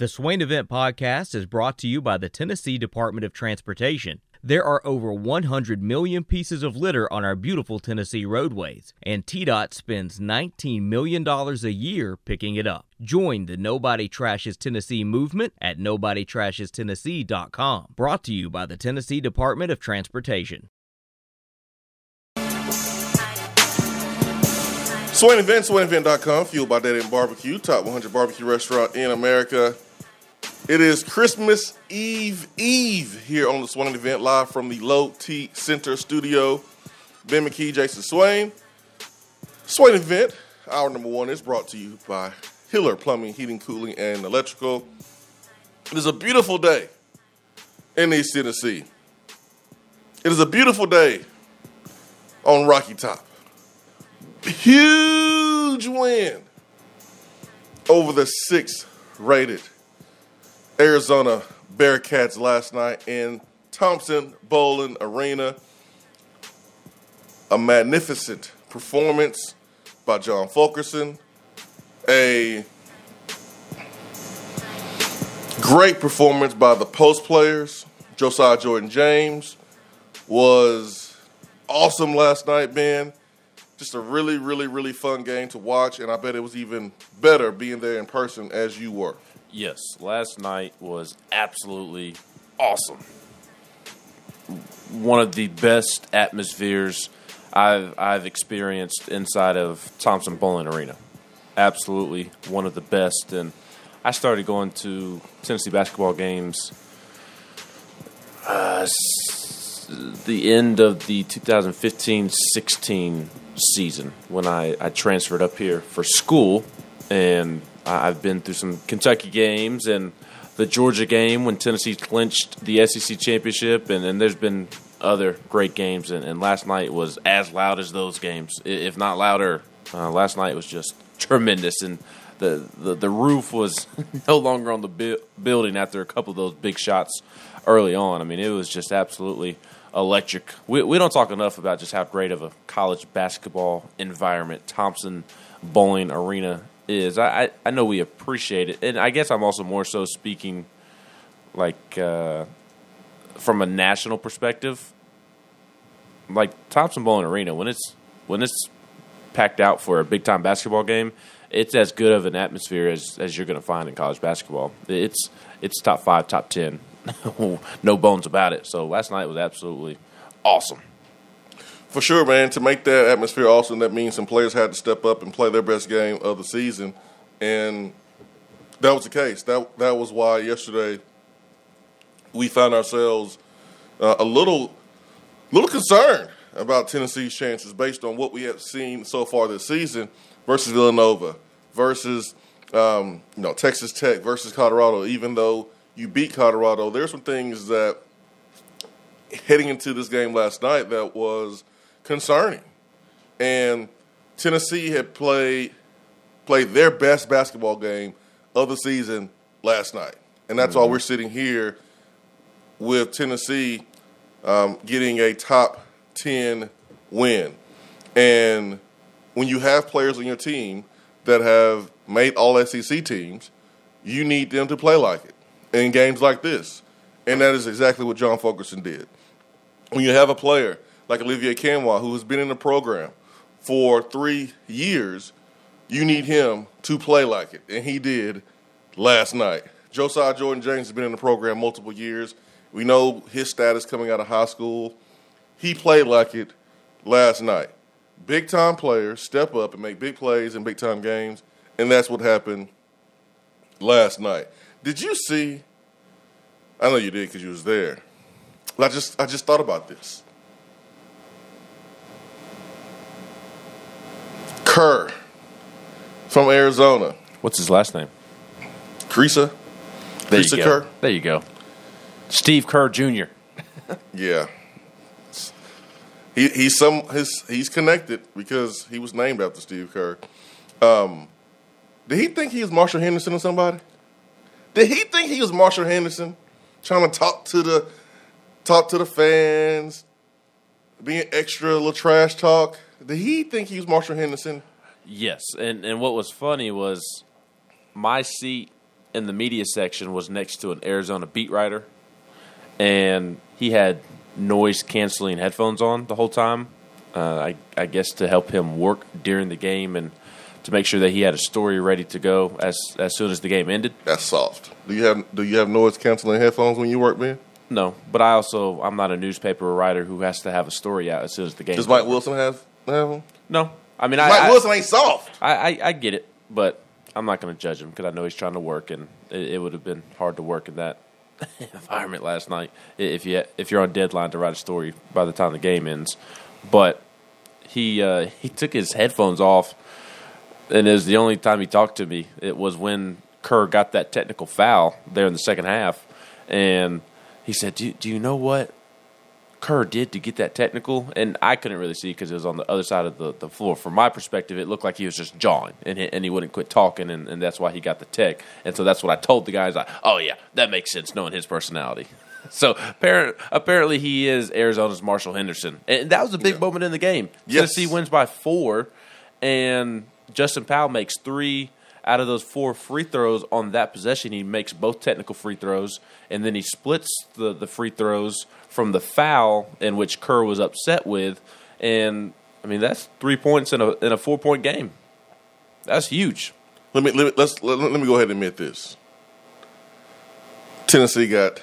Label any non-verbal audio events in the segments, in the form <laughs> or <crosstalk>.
The Swain Event Podcast is brought to you by the Tennessee Department of Transportation. There are over 100 million pieces of litter on our beautiful Tennessee roadways, and TDOT spends $19 million a year picking it up. Join the Nobody Trashes Tennessee movement at NobodyTrashesTennessee.com. Brought to you by the Tennessee Department of Transportation. Swain Event, SwainEvent.com, fueled by Dead End Barbecue, top 100 barbecue restaurant in America. It is Christmas Eve Eve here on the Swain Event, live from the Low T Center studio. Ben McKee, Jason Swain. Swain Event, hour number one, is brought to you by Hiller Plumbing, Heating, Cooling, and Electrical. It is a beautiful day in East Tennessee. It is a beautiful day on Rocky Top. Huge win over the sixth rated Arizona Bearcats last night in Thompson Boling Arena. A magnificent performance by John Fulkerson. A great performance by the post players. Josiah Jordan James was awesome last night, man. Just a really, really, really fun game to watch, and I bet it was even better being there in person as you were. Yes, last night was absolutely awesome. One of the best atmospheres I've I've experienced inside of Thompson Boling Arena. Absolutely one of the best, and I started going to Tennessee basketball games. Uh, the end of the 2015-16 season when I, I transferred up here for school, and I've been through some Kentucky games and the Georgia game when Tennessee clinched the SEC championship, and, and there's been other great games. And, and, last night was as loud as those games, if not louder. Uh, last night was just tremendous, and the, the, the roof was <laughs> no longer on the bu- building after a couple of those big shots early on. I mean, it was just absolutely electric. We, we don't talk enough about just how great of a college basketball environment Thompson Boling Arena is. I, I know we appreciate it, and I guess I'm also more so speaking like uh, from a national perspective. Like Thompson Boling Arena, when it's when it's packed out for a big time basketball game, it's as good of an atmosphere as, as you're going to find in college basketball. It's it's top five, top ten, <laughs> no bones about it. So last night was absolutely awesome. For sure, man. To make that atmosphere awesome, that means some players had to step up and play their best game of the season, and that was the case. That that was why yesterday we found ourselves uh, a little little concerned about Tennessee's chances based on what we have seen so far this season versus Villanova, versus um, you know Texas Tech versus Colorado. Even though you beat Colorado, there's some things that heading into this game last night that was concerning. And Tennessee had played played their best basketball game of the season last night, and that's mm-hmm. why we're sitting here with Tennessee um, getting a top ten win. And when you have players on your team that have made all SEC teams, you need them to play like it in games like this. And that is exactly what John Fulkerson did. When you have a player like Olivier Nkamhoua, who has been in the program for three years, you need him to play like it. And he did last night. Josiah Jordan James has been in the program multiple years. We know his status coming out of high school. He played like it last night. Big time players step up and make big plays in big time games, and that's what happened last night. Did you see? I know you did because you was there. I just I just thought about this. Kerr from Arizona. What's his last name? Kriisa. There Kriisa you go. Kerr. There you go. Steve Kerr Jr. <laughs> yeah. He, he's some his he's connected because he was named after Steve Kerr. Um, did he think he was Marshall Henderson or somebody? Did he think he was Marshall Henderson trying to talk to the talk to the fans, being extra little trash talk? Did he think he was Marshall Henderson? Yes, and and what was funny was my seat in the media section was next to an Arizona beat writer, and he had noise canceling headphones on the whole time. Uh, I, I guess to help him work during the game and to make sure that he had a story ready to go as as soon as the game ended. That's soft. Do you have do you have noise canceling headphones when you work, man? No, but I also I'm not a newspaper writer who has to have a story out as soon as the game. Does Mike Wilson have them? No, I mean Mike I, I, Wilson ain't soft. I, I, I get it, but I'm not going to judge him because I know he's trying to work, and it, it would have been hard to work in that <laughs> environment last night if you if you're on deadline to write a story by the time the game ends. But he uh, he took his headphones off, and it was the only time he talked to me. It was when Kerr got that technical foul there in the second half, and he said, "Do, do you know what Kerr did to get that technical, and I couldn't really see because it was on the other side of the, the floor. From my perspective, it looked like he was just jawing, and he, and he wouldn't quit talking, and, and that's why he got the tech. And so that's what I told the guys. Like, oh yeah, that makes sense knowing his personality. <laughs> So apparent, apparently he is Arizona's Marshall Henderson, and that was a big moment in the game. Yes. Tennessee wins by four, and Justin Powell makes three out of those four free throws on that possession. He makes both technical free throws, and then he splits the, the free throws from the foul in which Kerr was upset with. And I mean, that's three points in a in a four point game. That's huge. Let me let me, let's let, let me go ahead and admit this. Tennessee got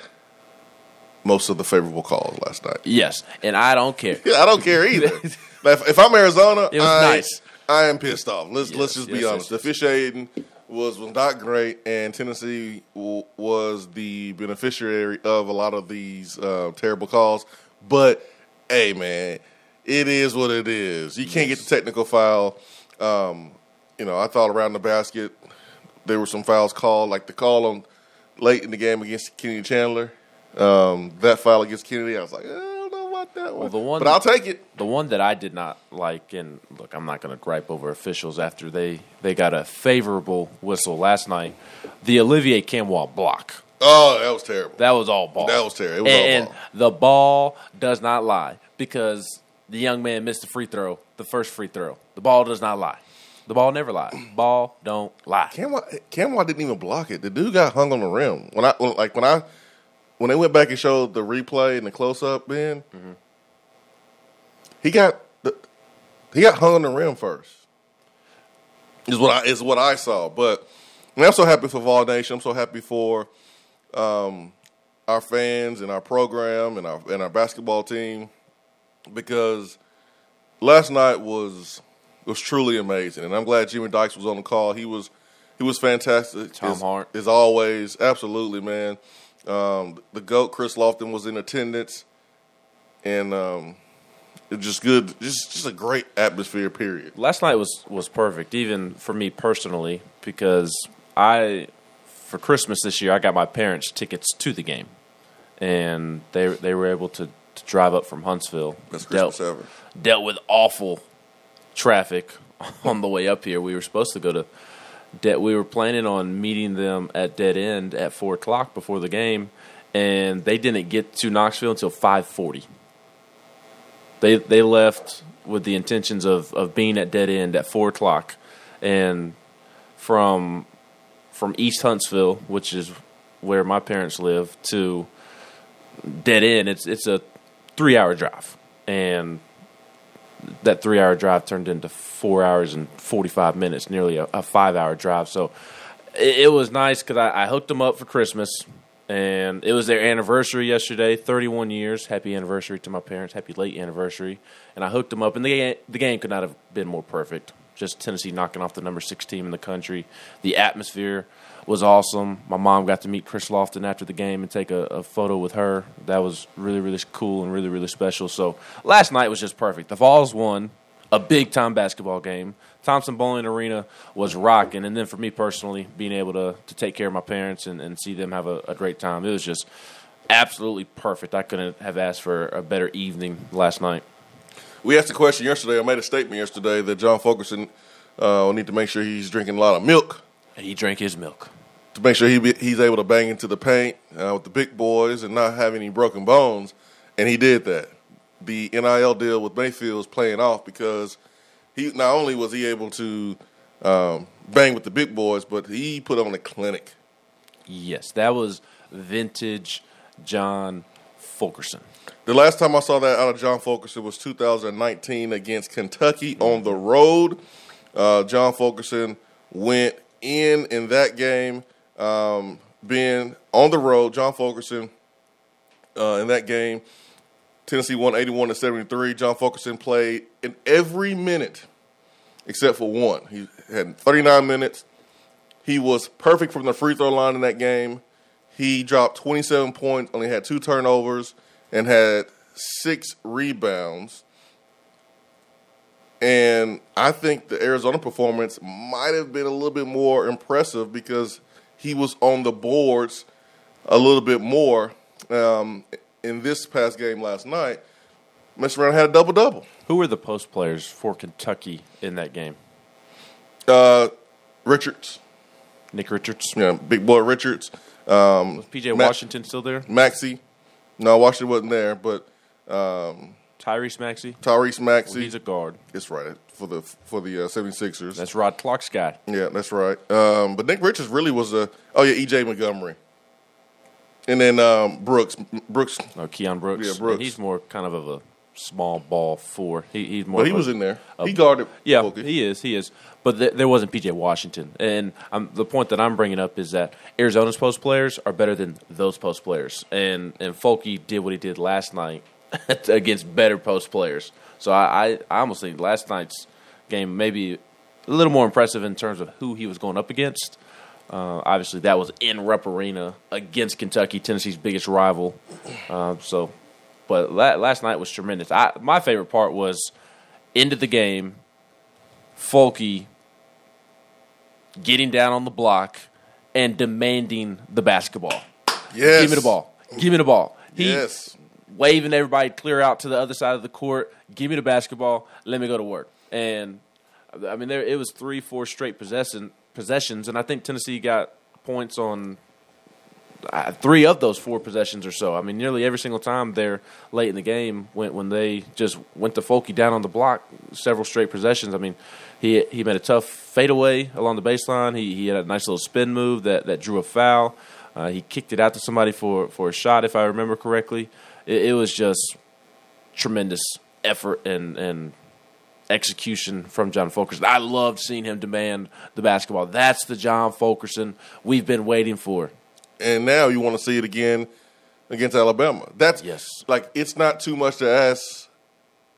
most of the favorable calls last night. Yes, and I don't care. Yeah, <laughs> I don't care either. <laughs> Like, if I'm Arizona, It was I, nice. I am pissed off. Let's let's Yes, just be honest. yes, The officiating was was not great, and Tennessee w- was the beneficiary of a lot of these uh, terrible calls. But hey, man, it is what it is. You can't get the technical foul. Um, you know, I thought around the basket there were some fouls called, like the call on late in the game against Kennedy Chandler. Um, that foul against Kennedy, I was like, I don't know about that one. the one- but I'll take it. The one that I did not like, and look, I'm not going to gripe over officials after they, they got a favorable whistle last night. The Olivier Nkamhoua block. Oh, that was terrible. That was all ball. That was terrible. It was all and, the ball does not lie because the young man missed the free throw, the first free throw. The ball does not lie. The ball never lies. <clears throat> Ball don't lie. Nkamhoua Nkamhoua didn't even block it. The dude got hung on the rim. When I like when I when they went back and showed the replay and the close up, Ben, Mm-hmm. He got the, he got hung on the rim first. Is what I is what I saw. But I'm so happy for Vol Nation. I'm so happy for um, our fans and our program and our and our basketball team because last night was was truly amazing, and I'm glad Jimmy Dykes was on the call. He was he was fantastic. Tom as, Hart. as always, absolutely, man. Um, the goat Chris Lofton was in attendance, and um, it was just good, just just a great atmosphere. Period. Last night was was perfect, even for me personally, because I for Christmas this year I got my parents tickets to the game, and they they were able to, to drive up from Huntsville. Best dealt, Christmas ever. dealt with awful traffic <laughs> on the way up here. We were supposed to go to Dead. We were planning on meeting them at Dead End at four o'clock before the game, and they didn't get to Knoxville until five forty. They they left with the intentions of, of being at Dead End at four o'clock, and from from East Huntsville, which is where my parents live, to Dead End, it's it's a three hour drive, and that three hour drive turned into four hours and 45 minutes, nearly a, a five hour drive. So it, it was nice because I, I hooked them up for Christmas. And it was their anniversary yesterday, 31 years. Happy anniversary to my parents. Happy late anniversary. And I hooked them up, and the the game could not have been more perfect. Just Tennessee knocking off the number six team in the country. The atmosphere was awesome. My mom got to meet Chris Lofton after the game and take a, a photo with her. That was really, really cool and really, really special. So last night was just perfect. The Vols won a big time basketball game. Thompson Boling Arena was rocking. And then for me personally, being able to, to take care of my parents and, and see them have a, a great time, it was just absolutely perfect. I couldn't have asked for a better evening last night. We asked a question yesterday. I made a statement yesterday that John Fulkerson uh, will need to make sure he's drinking a lot of milk And he drank his milk. to make sure he be, he's able to bang into the paint uh, with the big boys and not have any broken bones. And he did that. The NIL deal with Mayfield is playing off because he not only was he able to um, bang with the big boys, but he put on a clinic. Yes, that was vintage John Fulkerson. The last time I saw that out of John Fulkerson was 2019 against Kentucky on the road. Uh, John Fulkerson went in in that game, um, being on the road. John Fulkerson uh, in that game, Tennessee won 81 to 73. John Fulkerson played in every minute except for one. He had 39 minutes. He was perfect from the free throw line in that game. He dropped 27 points, only had two turnovers, and had six rebounds. And I think the Arizona performance might have been a little bit more impressive because he was on the boards a little bit more um, in this past game last night. Mr. Brown had a double double. Who were the post players for Kentucky in that game? Uh, Richards, Nick Richards. yeah, big boy Richards. Um, PJ Ma- Washington still there? Maxey. No, Washington wasn't there, but um, Tyrese Maxey. Tyrese Well, he's a guard. It's right for the for the uh, 76ers. That's Rod Clark's guy. yeah, that's right. Um, but Nick Richards really was a oh yeah, EJ Montgomery, and then um, Brooks Brooks. Oh, Keion Brooks. Yeah, Brooks. And he's more kind of of a small ball four. He, he's more. But he a- was in there. a- he guarded. Yeah, he is. He is. But th- there wasn't PJ Washington, and um, the point that I'm bringing up is that Arizona's post players are better than those post players, and and Folky did what he did last night <laughs> against better post players. So I, I, I almost think last night's game maybe a little more impressive in terms of who he was going up against. Uh, obviously, that was in Rupp Arena against Kentucky, Tennessee's biggest rival. Uh, so, but la- last night was tremendous. I, my favorite part was into the game, Folky getting down on the block and demanding the basketball. yes. Give me the ball. Give me the ball. He Yes. waving everybody clear out to the other side of the court. Give me the basketball. Let me go to work. And I mean, there it was three, four straight possession possessions, and I think Tennessee got points on uh, three of those four possessions or so. I mean, nearly every single time they're late in the game when when they just went to Folky down on the block, several straight possessions. I mean, he he made a tough fadeaway along the baseline. He he had a nice little spin move that that drew a foul. Uh, he kicked it out to somebody for for a shot, if I remember correctly. It, it was just tremendous effort and and execution from John Fulkerson. I loved seeing him demand the basketball. That's the John Fulkerson we've been waiting for. And now you want to see it again against Alabama. That's Yes. Like it's not too much to ask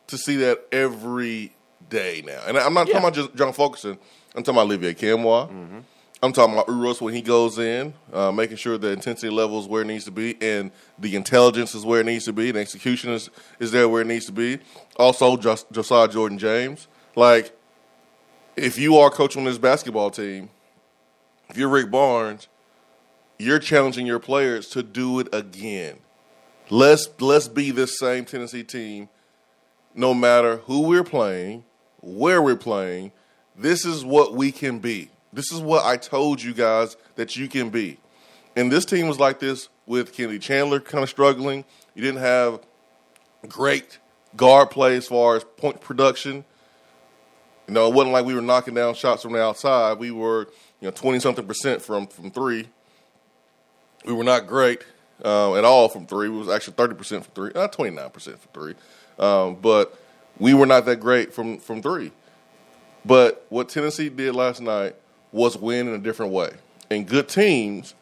to see that every day now. And I'm not Yeah. talking about just John Fulkerson. I'm talking about Olivier Nkamhoua. Mm-hmm. I'm talking about Uros when he goes in, uh, making sure the intensity level is where it needs to be, and the intelligence is where it needs to be, the execution is, is there where it needs to be. Also, Jos- Josiah Jordan James. Like, if you are coaching this basketball team, if you're Rick Barnes, you're challenging your players to do it again. Let's let's be this same Tennessee team, no matter who we're playing, where we're playing. This is what we can be. This is what I told you guys that you can be. And this team was like this with Kennedy Chandler kind of struggling. You didn't have great guard play as far as point production. You know, it wasn't like we were knocking down shots from the outside. We were, you know, twenty something percent from from three. We were not great uh, at all from three. It was actually thirty percent from three, not twenty nine percent from three. Um, but we were not that great from from three. But what Tennessee did last night was win in a different way, and good teams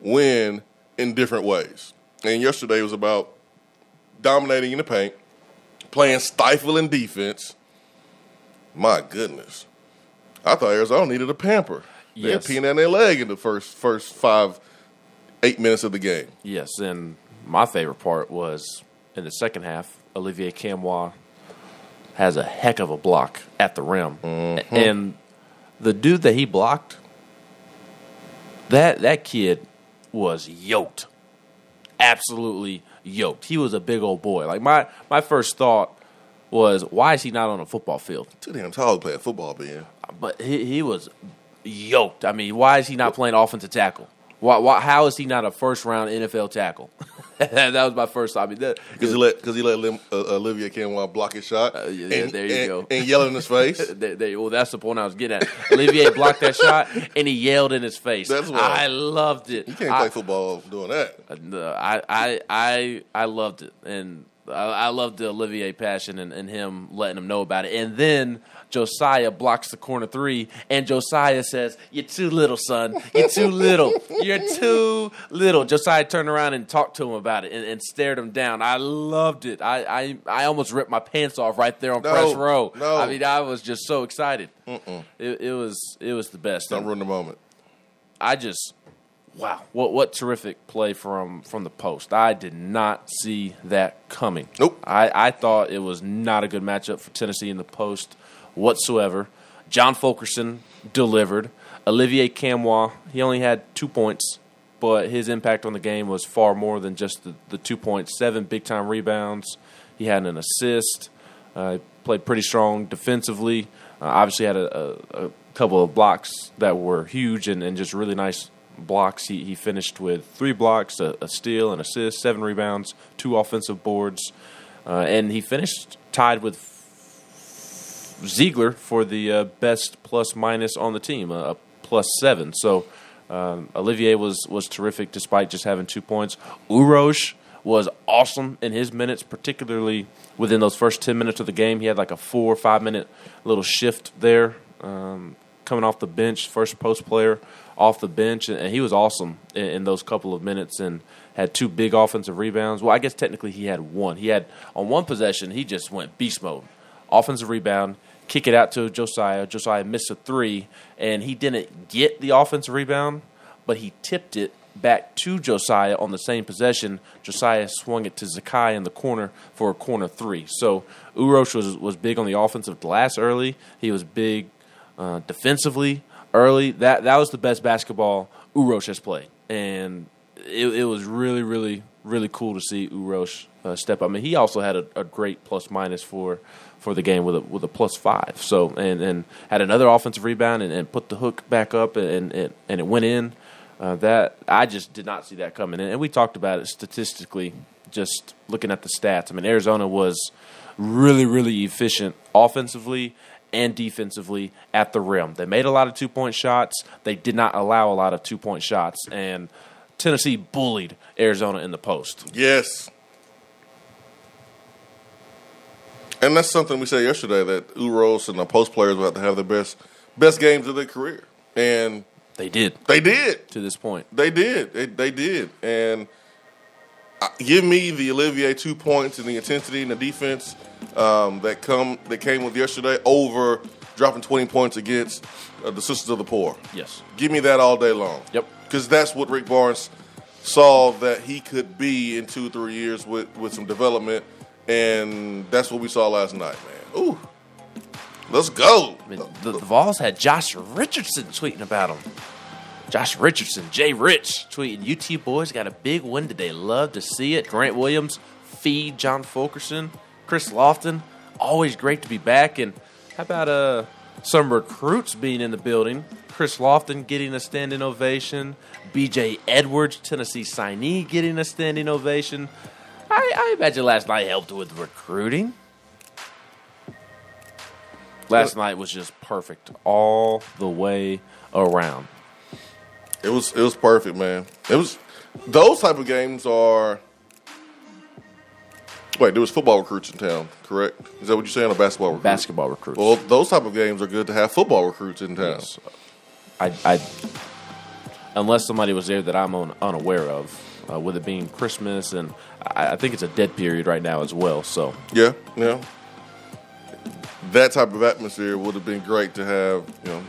win in different ways. And yesterday was about dominating in the paint, playing stifling defense. My goodness, I thought Arizona needed a pamper. They had peeing down their leg in the first first five, eight minutes of the game. Yes, and my favorite part was in the second half, Olivier Nkamhoua has a heck of a block at the rim. Mm-hmm. And the dude that he blocked, that that kid was yoked. Absolutely yoked. He was a big old boy. Like my my first thought was, why is he not on a football field? Too damn tall to play football, man. But he, he was yoked. I mean, why is he not playing offensive tackle? Why, why, how is he not a first round NFL tackle? <laughs> that was my first. I mean, that, Because he let because he let Lim, uh, Olivier Nkamhoua block his shot. Uh, yeah, and, there you and- go. And yell in his face. <laughs> They, they, well, that's the point I was getting at. Olivier blocked that shot, and he yelled in his face. That's why. I loved it. You can't I, play football doing that. No, I, I, I, I loved it, and I, I loved the Olivier passion and, and him letting him know about it. And then Josiah blocks the corner three, and Josiah says, "You're too little, son. You're too little. You're too little." Josiah turned around and talked to him about it and, and stared him down. I loved it. I, I, I almost ripped my pants off right there on No, press row. no. I mean, I was just so excited. It, it was, it was the best. Don't ruin the moment. I just wow, what what terrific play from from the post. I did not see that coming. Nope. I, I thought it was not a good matchup for Tennessee in the post whatsoever. John Fulkerson delivered. Olivier Nkamhoua, he only had two points, but his impact on the game was far more than just the, the two points. Seven big time rebounds. He had an assist. Uh, played pretty strong defensively. Uh, obviously had a, a, a couple of blocks that were huge and, and just really nice blocks. He, he finished with three blocks, a, a steal, an assist, seven rebounds, two offensive boards, uh, and he finished tied with Zeigler for the uh, best plus minus on the team, a, a plus seven. So um, Olivier was was terrific despite just having two points. Urosh was awesome in his minutes, particularly within those first ten minutes of the game. He had like a four or five minute little shift there, um, coming off the bench, first post player off the bench, and, and he was awesome in, in those couple of minutes and had two big offensive rebounds. Well, I guess technically he had one. He had on one possession he just went beast mode, offensive rebound, kick it out to Josiah. Josiah missed a three, and he didn't get the offensive rebound, but he tipped it back to Josiah on the same possession. Josiah swung it to Zakai in the corner for a corner three. So Urosh was was big on the offensive glass early. He was big uh, defensively early. That that was the best basketball Urosh has played, and it, it was really, really, really cool to see Urosh uh, step up. I mean, he also had a, a great plus minus for for the game with a with a plus five. So and and had another offensive rebound and, and put the hook back up and and, and it went in. Uh, that I just did not see that coming, and, and we talked about it statistically. Just looking at the stats, I mean, Arizona was really, really efficient offensively and defensively at the rim. They made a lot of two point shots. They did not allow a lot of two point shots, and Tennessee bullied Arizona in the post. Yes. And that's something we said yesterday that Uros and the post players will have to have the best best games of their career. And They did they did. to this point. They did. They, they did. And uh, give me the Olivier two points and the intensity and the defense um, that come that came with yesterday over dropping twenty points against uh, the Sisters of the Poor. Yes. Give me that all day long. Yep. Because that's what Rick Barnes saw that he could be in two, three years with, with some development. And that's what we saw last night, man. Ooh. Let's go. I mean, the, the Vols had Josh Richardson tweeting about him. Josh Richardson, Jay Rich tweeting, UT boys got a big win today. Love to see it. Grant Williams, feed John Fulkerson, Chris Lofton. Always great to be back. And how about uh, some recruits being in the building? Chris Lofton getting a standing ovation. BJ Edwards, Tennessee signee, getting a standing ovation. I, I imagine last night helped with recruiting. Last night was just perfect all the way around. It was it was perfect, man. It was those type of games are Wait, there was football recruits in town, correct? Is that what you're saying? Or basketball recruits? Basketball recruits. Well, those type of games are good to have football recruits in town. Yes. I, I, unless somebody was there that I'm un, unaware of, uh, with it being Christmas, and I, I think it's a dead period right now as well. So Yeah, yeah. That type of atmosphere would have been great to have. You know,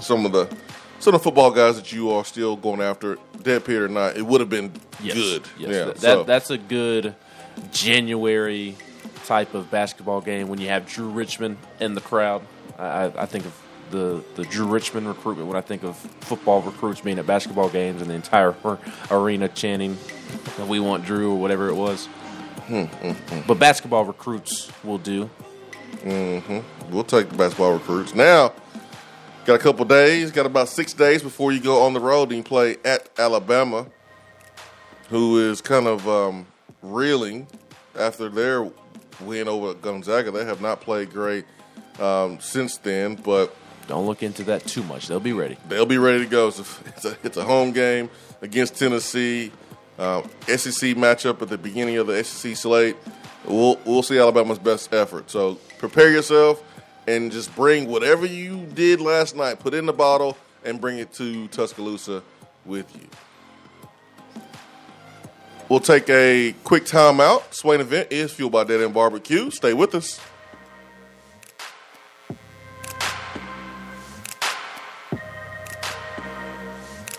some of the some of the football guys that you are still going after, dead period or not, it would have been yes, good. Yes, Yeah, that, so- that's a good January type of basketball game when you have Drew Richmond in the crowd. I- I think of the the Drew Richmond recruitment when I think of football recruits being at basketball games and the entire <laughs> arena chanting that we want Drew or whatever it was. Hmm, But basketball recruits will do. We'll take the basketball recruits. Now, got a couple days, got about six days before you go on the road and you play at Alabama, who is kind of um, reeling after their win over Gonzaga. They have not played great um, since then, but don't look into that too much. They'll be ready. They'll be ready to go. It's a, it's a, it's a home game against Tennessee. Uh, SEC matchup at the beginning of the SEC slate. We'll we'll see Alabama's best effort. So prepare yourself and just bring whatever you did last night, put in the bottle, and bring it to Tuscaloosa with you. We'll take a quick timeout. Swain event is fueled by Dead End Barbecue. Stay with us.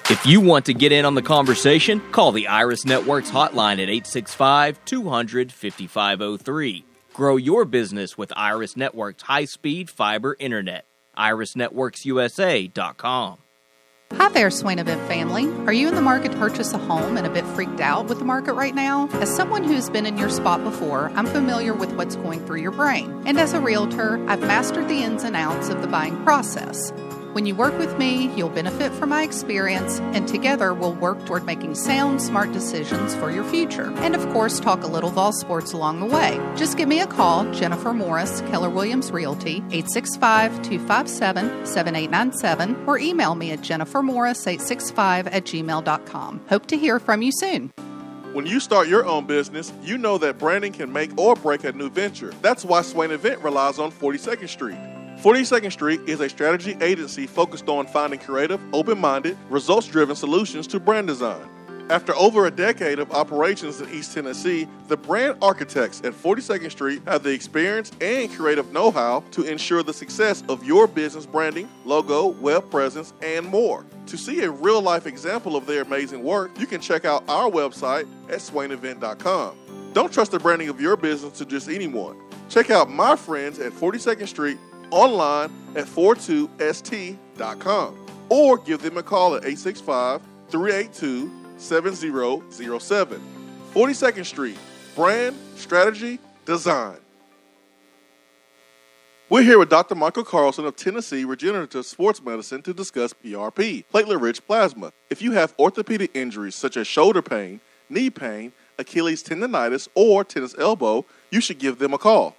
If you want to get in on the conversation, call the Iris Networks hotline at 865 200 5503. Grow your business with Iris Networks high speed fiber internet. IrisNetworksUSA.com. Hi there, Swain Event family. Are you in the market to purchase a home and a bit freaked out with the market right now? As someone who's been in your spot before, I'm familiar with what's going through your brain. And as a realtor, I've mastered the ins and outs of the buying process. When you work with me, you'll benefit from my experience, and together we'll work toward making sound, smart decisions for your future. And of course, talk a little Vol Sports along the way. Just give me a call, Jennifer Morris, Keller Williams Realty, 865 257 7897, or email me at jennifermorris865 at gmail.com. Hope to hear from you soon. When you start your own business, you know that branding can make or break a new venture. That's why Swain Event relies on 42nd Street. 42nd Street is a strategy agency focused on finding creative, open minded, results driven solutions to brand design. After over a decade of operations in East Tennessee, the brand architects at 42nd Street have the experience and creative know how to ensure the success of your business branding, logo, web presence, and more. To see a real life example of their amazing work, you can check out our website at swainevent.com. Don't trust the branding of your business to just anyone. Check out my friends at 42nd Street online at 42st.com or give them a call at 865 382 7007. 42nd Street, brand, strategy, design. We're here with Dr. Michael Carlson of Tennessee Regenerative Sports Medicine to discuss PRP, platelet rich plasma. If you have orthopedic injuries such as shoulder pain, knee pain, Achilles tendonitis, or tennis elbow, you should give them a call.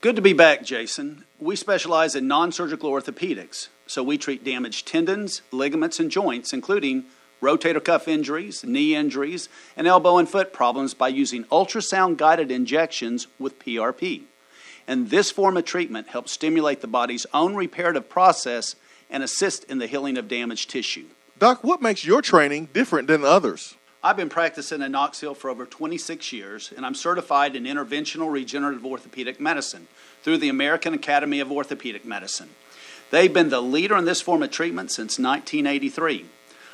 Good to be back, Jason. We specialize in non surgical orthopedics, so we treat damaged tendons, ligaments, and joints, including rotator cuff injuries, knee injuries, and elbow and foot problems by using ultrasound guided injections with PRP. And this form of treatment helps stimulate the body's own reparative process and assist in the healing of damaged tissue. Doc, what makes your training different than others? I've been practicing in Knoxville for over 26 years, and I'm certified in interventional regenerative orthopedic medicine through the American Academy of Orthopedic Medicine. They've been the leader in this form of treatment since 1983.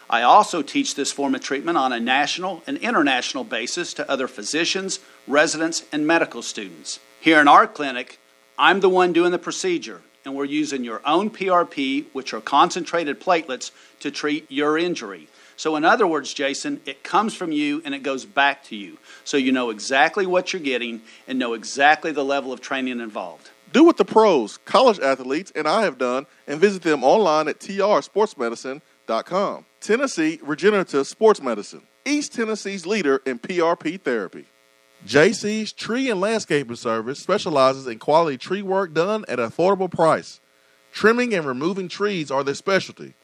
I also teach this form of treatment on a national and international basis to other physicians, residents, and medical students. Here in our clinic, I'm the one doing the procedure, and we're using your own PRP, which are concentrated platelets, to treat your injury. So, in other words, Jason, it comes from you and it goes back to you. So you know exactly what you're getting and know exactly the level of training involved. Do what the pros, college athletes, and I have done and visit them online at trsportsmedicine.com. Tennessee Regenerative Sports Medicine, East Tennessee's leader in PRP therapy. JC's Tree and Landscaping Service specializes in quality tree work done at an affordable price. Trimming and removing trees are their specialty.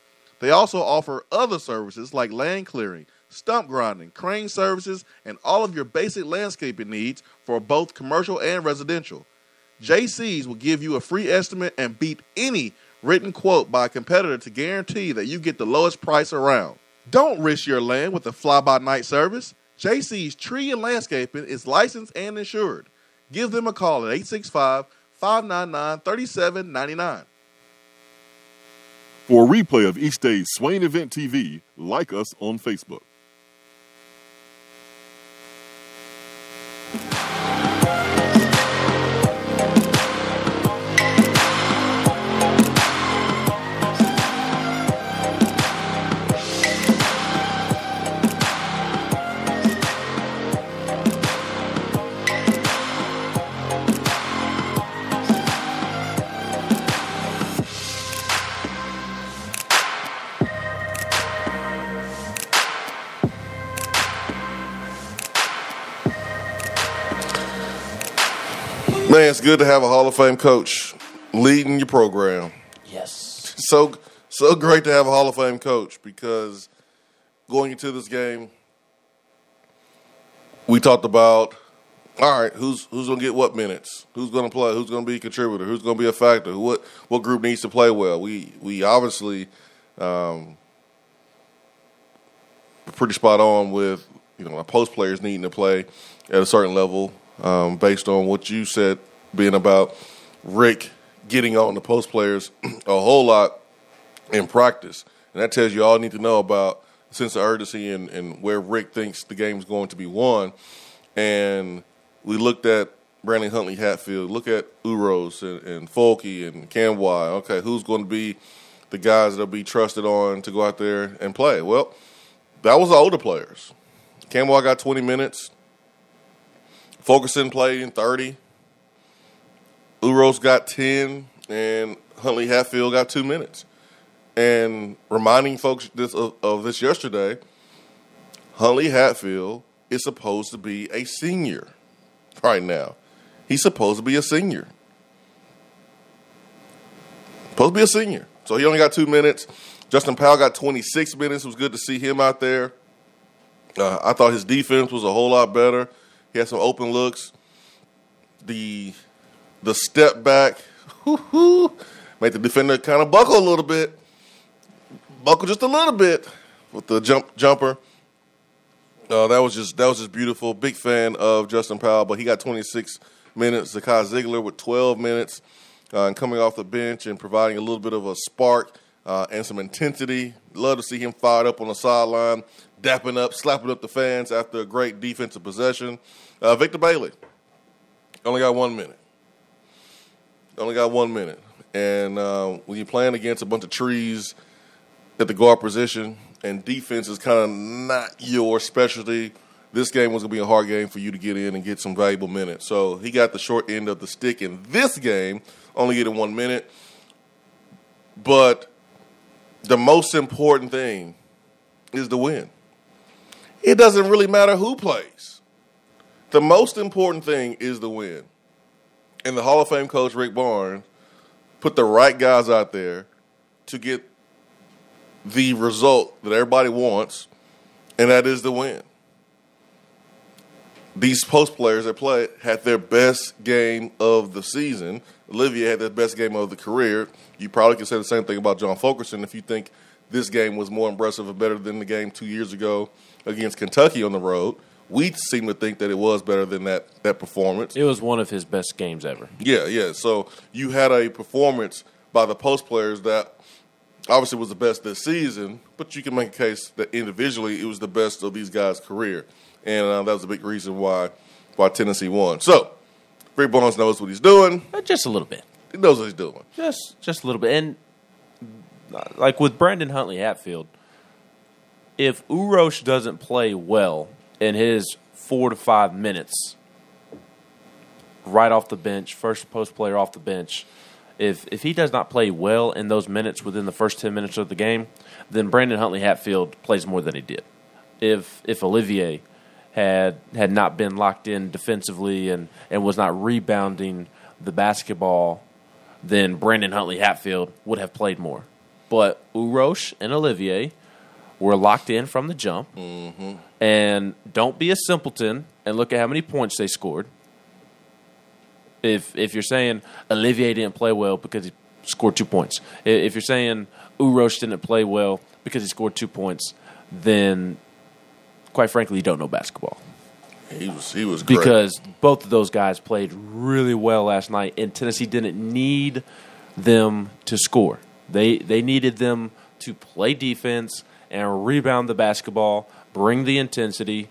They also offer other services like land clearing, stump grinding, crane services, and all of your basic landscaping needs for both commercial and residential. JC's will give you a free estimate and beat any written quote by a competitor to guarantee that you get the lowest price around. Don't risk your land with a fly by night service. JC's Tree and Landscaping is licensed and insured. Give them a call at 865 599 3799. For a replay of each day's Swain Event TV, like us on Facebook. Good to have a Hall of Fame coach leading your program. Yes. So so great to have a Hall of Fame coach because going into this game, we talked about all right, who's who's gonna get what minutes? Who's gonna play? Who's gonna be a contributor? Who's gonna be a factor? What what group needs to play well? We we obviously um, pretty spot on with you know our post players needing to play at a certain level um, based on what you said being about Rick getting on the post players <clears throat> a whole lot in practice, and that tells you all you need to know about sense of urgency and, and where Rick thinks the game's going to be won. And we looked at Brandon Huntley Hatfield, look at Uros and, and Folky and Nkamhoua. Okay, who's going to be the guys that'll be trusted on to go out there and play? Well, that was the older players. Nkamhoua got 20 minutes. Fulkerson played in 30. Uros got 10, and Huntley Hatfield got two minutes. And reminding folks this of, of this yesterday, Huntley Hatfield is supposed to be a senior right now. He's supposed to be a senior. Supposed to be a senior. So he only got two minutes. Justin Powell got 26 minutes. It was good to see him out there. Uh, I thought his defense was a whole lot better. He had some open looks. The the step back make the defender kind of buckle a little bit. Buckle just a little bit with the jump jumper. Uh, that was just that was just beautiful. Big fan of Justin Powell, but he got 26 minutes. Zakai Zeigler with 12 minutes, uh, and coming off the bench and providing a little bit of a spark uh, and some intensity. Love to see him fired up on the sideline, dapping up, slapping up the fans after a great defensive possession. Uh, Victor Bailey only got one minute. Only got one minute, and uh, when you're playing against a bunch of trees at the guard position, and defense is kind of not your specialty. This game was going to be a hard game for you to get in and get some valuable minutes. So he got the short end of the stick in this game, only getting one minute. But the most important thing is the win. It doesn't really matter who plays. The most important thing is the win. And the Hall of Fame coach, Rick Barnes, put the right guys out there to get the result that everybody wants, and that is the win. These post players that played had their best game of the season. Olivia had their best game of the career. You probably could say the same thing about John Fulkerson if you think this game was more impressive or better than the game two years ago against Kentucky on the road. We seem to think that it was better than that that performance. It was one of his best games ever. Yeah, yeah. So you had a performance by the post players that obviously was the best this season, but you can make a case that individually it was the best of these guys' career, and uh, that was a big reason why why Tennessee won. So, Rick Barnes knows what he's doing. Uh, Just a little bit. He knows what he's doing. Just just a little bit. And uh, like with Brandon Huntley Hatfield, if Urosh doesn't play well in his four to five minutes right off the bench, first post player off the bench, if if he does not play well in those minutes within the first ten minutes of the game, then Brandon Huntley Hatfield plays more than he did. If if Olivier had had not been locked in defensively and, and was not rebounding the basketball, then Brandon Huntley Hatfield would have played more. But Urosh and Olivier were locked in from the jump. Mm-hmm. And don't be a simpleton and look at how many points they scored. If if you're saying Olivier didn't play well because he scored two points, if you're saying Urosh didn't play well because he scored two points, then quite frankly, you don't know basketball He was he was great. because both of those guys played really well last night, and Tennessee didn't need them to score. They they needed them to play defense and rebound the basketball, bring the intensity,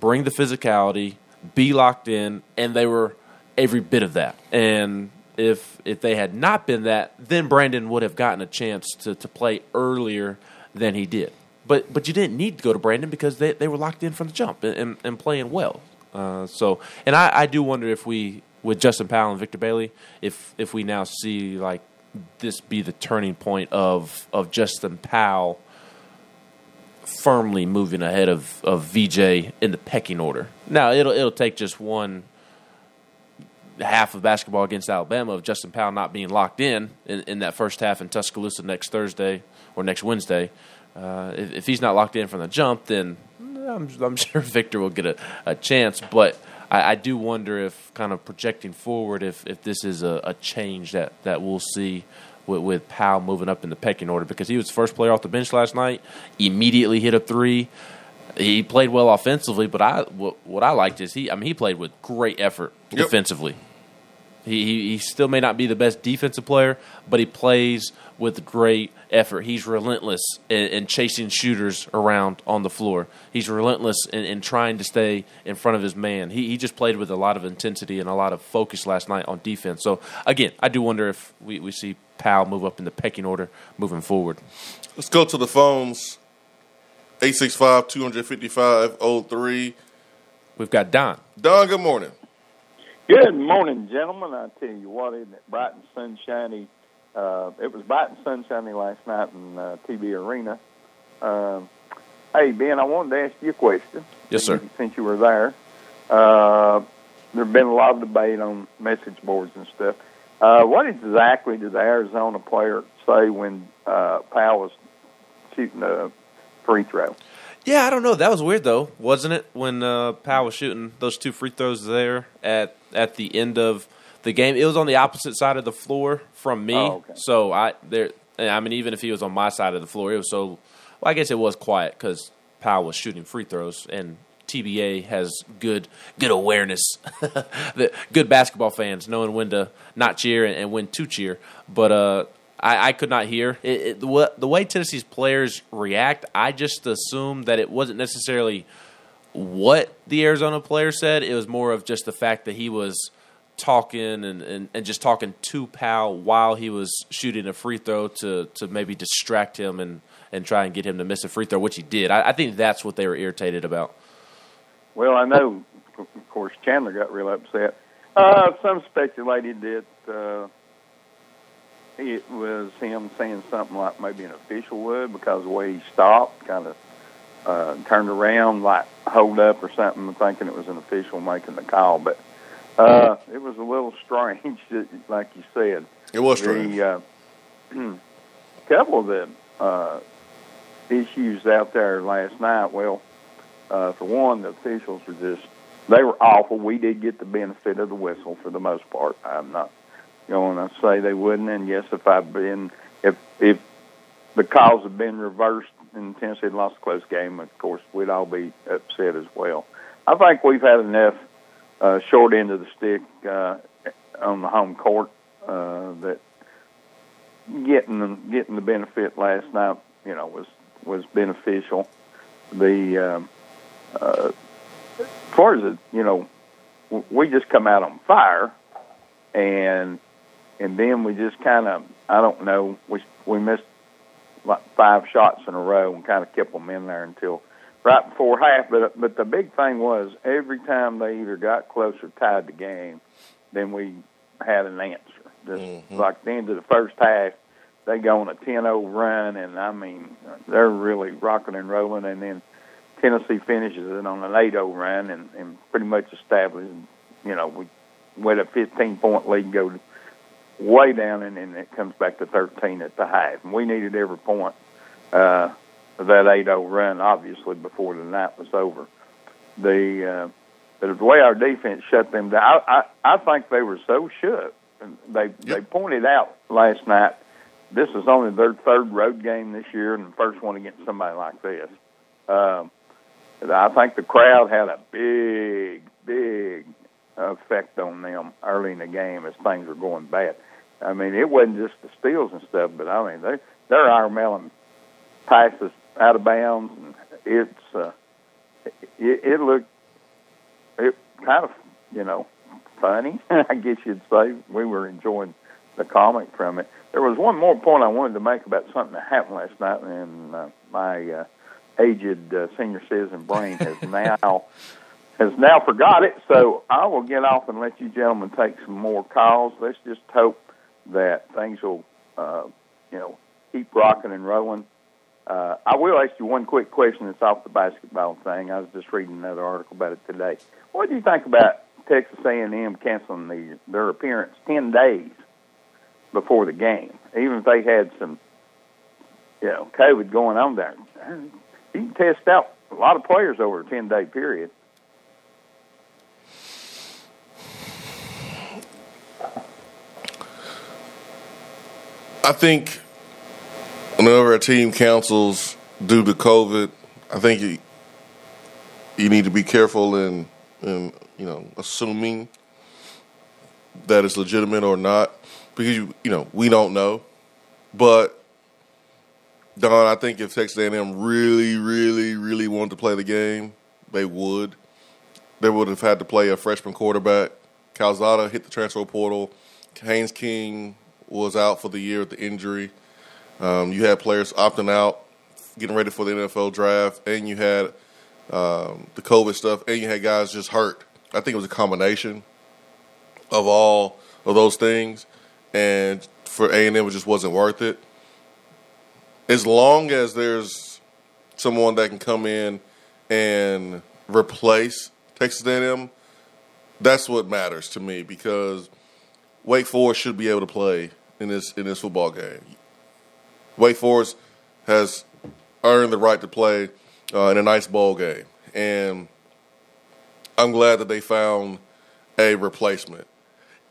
bring the physicality, be locked in, and they were every bit of that. And if if they had not been that, then Brandon would have gotten a chance to, to play earlier than he did. But but you didn't need to go to Brandon because they, they were locked in from the jump and, and, playing well. Uh, so and I, I do wonder if we with Justin Powell and Victor Bailey, if if we now see like this be the turning point of of Justin Powell firmly moving ahead of, of VJ in the pecking order. Now it'll it'll take just one half of basketball against Alabama of Justin Powell not being locked in in, in that first half in Tuscaloosa next Thursday or next Wednesday. Uh, if, if, he's not locked in from the jump, then I'm, I'm <laughs> sure Victor will get a, a chance. But I, I, do wonder if, kind of projecting forward, if, if this is a, a change that, that we'll see with, with Powell moving up in the pecking order because he was the first player off the bench last night, immediately hit a three he played well offensively, but I what, what I liked is he I mean he played with great effort yep. defensively. He, he, he still may not be the best defensive player, but he plays with great effort. He's relentless in, in chasing shooters around on the floor. He's relentless in, in, trying to stay in front of his man. He he just played with a lot of intensity and a lot of focus last night on defense. So again, I do wonder if we, we see Powell move up in the pecking order moving forward. Let's go to the phones. 865 255 03. We've got Don. Don, good morning. Good morning, gentlemen. I tell you what, isn't it bright and sunshiny? Uh, it was bright and sunshiny last night in uh, TB Arena. Uh, hey, Ben, I wanted to ask you a question. Yes, sir. Since you were there, uh, there's been a lot of debate on message boards and stuff. Uh, what exactly did the Arizona player say when uh, Powell was shooting a free throw. Yeah, I don't know. That was weird though, wasn't it? When uh, Powell was shooting those two free throws there at at the end of the game, it was on the opposite side of the floor from me. Oh, okay. So I there. I mean, even if he was on my side of the floor, it was so. Well, I guess it was quiet because Powell was shooting free throws, and TBA has good good awareness. <laughs> good basketball fans knowing when to not cheer and, and when to cheer. But uh, I, I could not hear it, it, the, the way Tennessee's players react. I just assumed that it wasn't necessarily what the Arizona player said. It was more of just the fact that he was talking and, and, and just talking to Powell while he was shooting a free throw to, to maybe distract him and, and try and get him to miss a free throw, which he did. I, I think that's what they were irritated about. Well, I know, of course, Chandler got real upset. Uh, some speculated that uh, it was him saying something like maybe an official would because the way he stopped, kind of uh, turned around, like hold up or something, thinking it was an official making the call. But uh, it was a little <laughs> strange, like you said. It was strange. The, uh, <clears throat> couple of the uh, issues out there last night. Well, uh, for one, the officials were just they were awful. We did get the benefit of the whistle for the most part. I'm not going to say they wouldn't. And yes, if I've been, if if the calls had been reversed and Tennessee had lost a close game, of course we'd all be upset as well. I think we've had enough uh, short end of the stick uh, on the home court uh, that getting the getting the benefit last night, you know, was was beneficial. The um, uh, as far as it, you know, we just come out on fire, and and then we just kind of I don't know we we missed like five shots in a row and kind of kept them in there until right before half. But but the big thing was every time they either got close or tied the game, then we had an answer. Just mm-hmm. like the end of the first half, they go on a 10-0 run, and I mean they're really rocking and rolling, and then. Tennessee finishes it on an 8-0 run and, and pretty much established, you know, we with a 15 point lead go way down, and then it comes back to 13 at the half. And we needed every point uh, of that 8-0 run, obviously, before the night was over. The uh, but the way our defense shut them down, I, I, I think they were so shook. And they yep. they pointed out last night this is only their third road game this year and the first one against somebody like this. Um, I think the crowd had a big, big effect on them early in the game as things were going bad. I mean, it wasn't just the steals and stuff, but I mean, they they're our melon passes out of bounds, and it's uh, it, it looked it kind of you know funny, <laughs> I guess you'd say. We were enjoying the comic from it. There was one more point I wanted to make about something that happened last night, and uh, my uh, aged uh, senior citizen brain has <laughs> now has now forgot it. So I will get off and let you gentlemen take some more calls. Let's just hope that things will, uh, you know, keep rocking and rolling. Uh, I will ask you one quick question that's off the basketball thing. I was just reading another article about it today. What do you think about Texas A&M canceling the, their appearance ten days before the game, even if they had some, you know, COVID going on there. You can test out a lot of players over a ten day period. I think whenever a team cancels due to COVID, I think you, you need to be careful in, in you know assuming that it's legitimate or not because you you know we don't know. But Don, I think if Texas A&M really, really, really wanted to play the game, they would. They would have had to play a freshman quarterback. Calzada hit the transfer portal. Haynes King was out for the year with the injury. Um, you had players opting out, getting ready for the NFL draft, and you had um, the COVID stuff, and you had guys just hurt. I think it was a combination of all of those things, and for A and M, it just wasn't worth it. As long as there's someone that can come in and replace Texas A&M, that's what matters to me because Wake Forest should be able to play in this in this football game. Wake Forest has earned the right to play uh, in a nice ball game, and I'm glad that they found a replacement.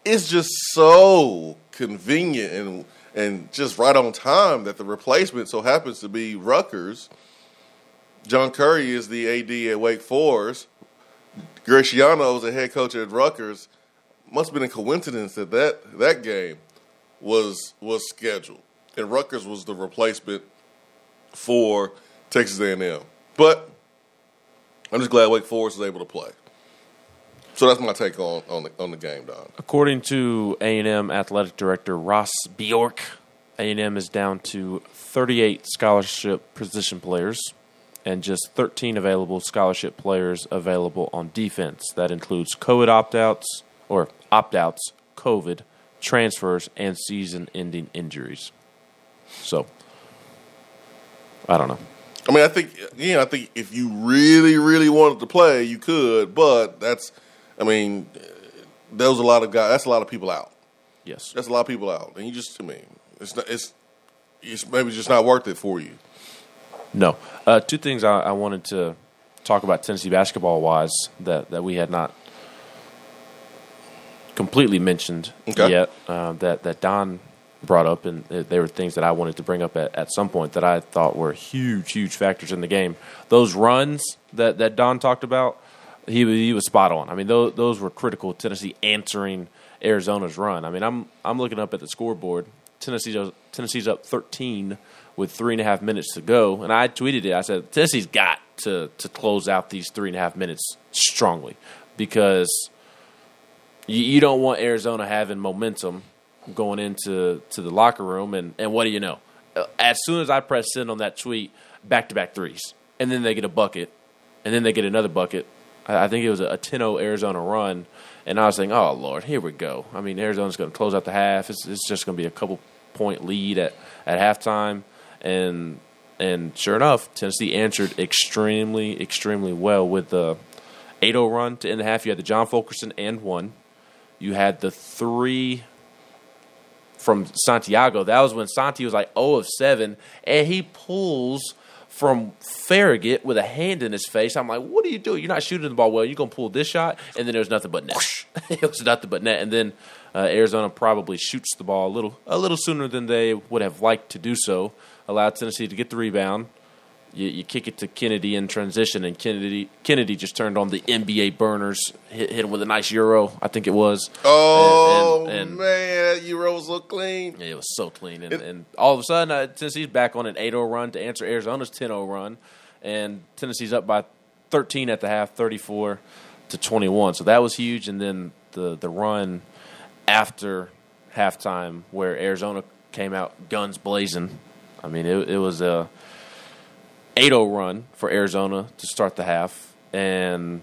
It's just so convenient and and just right on time that the replacement so happens to be Rutgers. John Currie is the AD at Wake Forest. Greg Schiano is the head coach at Rutgers. Must have been a coincidence that that, that game was was scheduled, and Rutgers was the replacement for Texas A&M. But I'm just glad Wake Forest is able to play. So that's my take on on the on the game, Don. According to A&M athletic director Ross Bjork, A&M is down to 38 scholarship position players and just 13 available scholarship players available on defense. That includes COVID opt-outs or opt-outs, COVID, transfers, and season-ending injuries. So, I don't know. I mean, I think yeah, I think if you really, really wanted to play, you could, but that's, I mean, there was a lot of guys. That's a lot of people out. Yes. That's a lot of people out, and you just, I mean, it's not, it's, it's maybe just not worth it for you. No. Uh, two things I, I wanted to talk about Tennessee basketball wise that, that we had not completely mentioned Okay. yet uh, that, that Don brought up, and they were things that I wanted to bring up at, at some point that I thought were huge, huge factors in the game. Those runs that, that Don talked about, he, was- he was spot on. I mean, those, those were critical. Tennessee answering Arizona's run. I mean, I'm I'm looking up at the scoreboard. Tennessee's Tennessee's up 13 with three and a half minutes to go, and I tweeted it. I said Tennessee's got to to close out these three and a half minutes strongly because you, you don't want Arizona having momentum going into to the locker room, and and what do you know? Uh, As soon as I press send on that tweet, back to back threes, and then they get a bucket, and then they get another bucket. I think it was a 10-0 Arizona run, and I was thinking, oh lord, here we go. I mean, Arizona's going to close out the half. It's, it's just going to be a couple point lead at at halftime, and and sure enough, Tennessee answered extremely extremely well with the 8-0 run to end the half. You had the John Fulkerson and one. You had the three from Santiago. That was when Santi was like 0 of 7, and he pulls from Farragut with a hand in his face. I'm like, what are you doing? You're not shooting the ball well. You're going to pull this shot? And then there was nothing but net. <laughs> it was nothing but net. And then uh, Arizona probably shoots the ball a little, a little sooner than they would have liked to do so, allowed Tennessee to get the rebound. You, you kick it to Kennedy in transition, and Kennedy Kennedy just turned on the NBA burners, hit, hit him with a nice euro, I think it was. Oh And- and- and- man, that Euro was so clean. yeah, it was so clean. And, and all of a sudden, uh, Tennessee's back on an 8 0 run to answer Arizona's 10 0 run. And Tennessee's up by 13 at the half, 34 to 21. So that was huge. And then the, the run after halftime where Arizona came out guns blazing. I mean, it, it was a 8 0 run for Arizona to start the half. And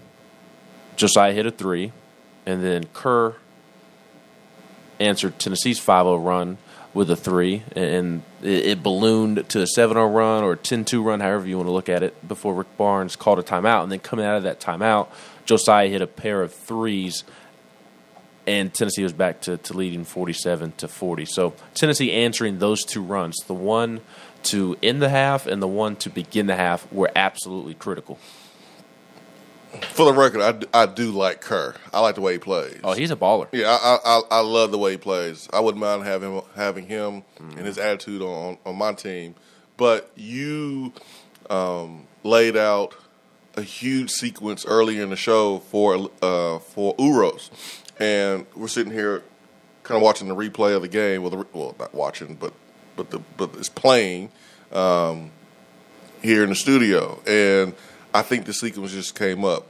Josiah hit a three. And then Kerr answered Tennessee's 5-0 run with a three, and it, it ballooned to a 7-0 run or 10-2 run, however you want to look at it, before Rick Barnes called a timeout. And then coming out of that timeout, Josiah hit a pair of threes, and Tennessee was back to, to leading 47 to 40. So Tennessee answering those two runs, the one to end the half and the one to begin the half, were absolutely critical. For the record, I, do like Kerr. I like the way he plays. Oh, he's a baller. Yeah, I, I I love the way he plays. I wouldn't mind having having him and his attitude on on my team. But you um, laid out a huge sequence earlier in the show for uh, for Uros, and we're sitting here kind of watching the replay of the game. Well, the, well, not watching, but but the but it's playing um, here in the studio, and I think the sequence just came up.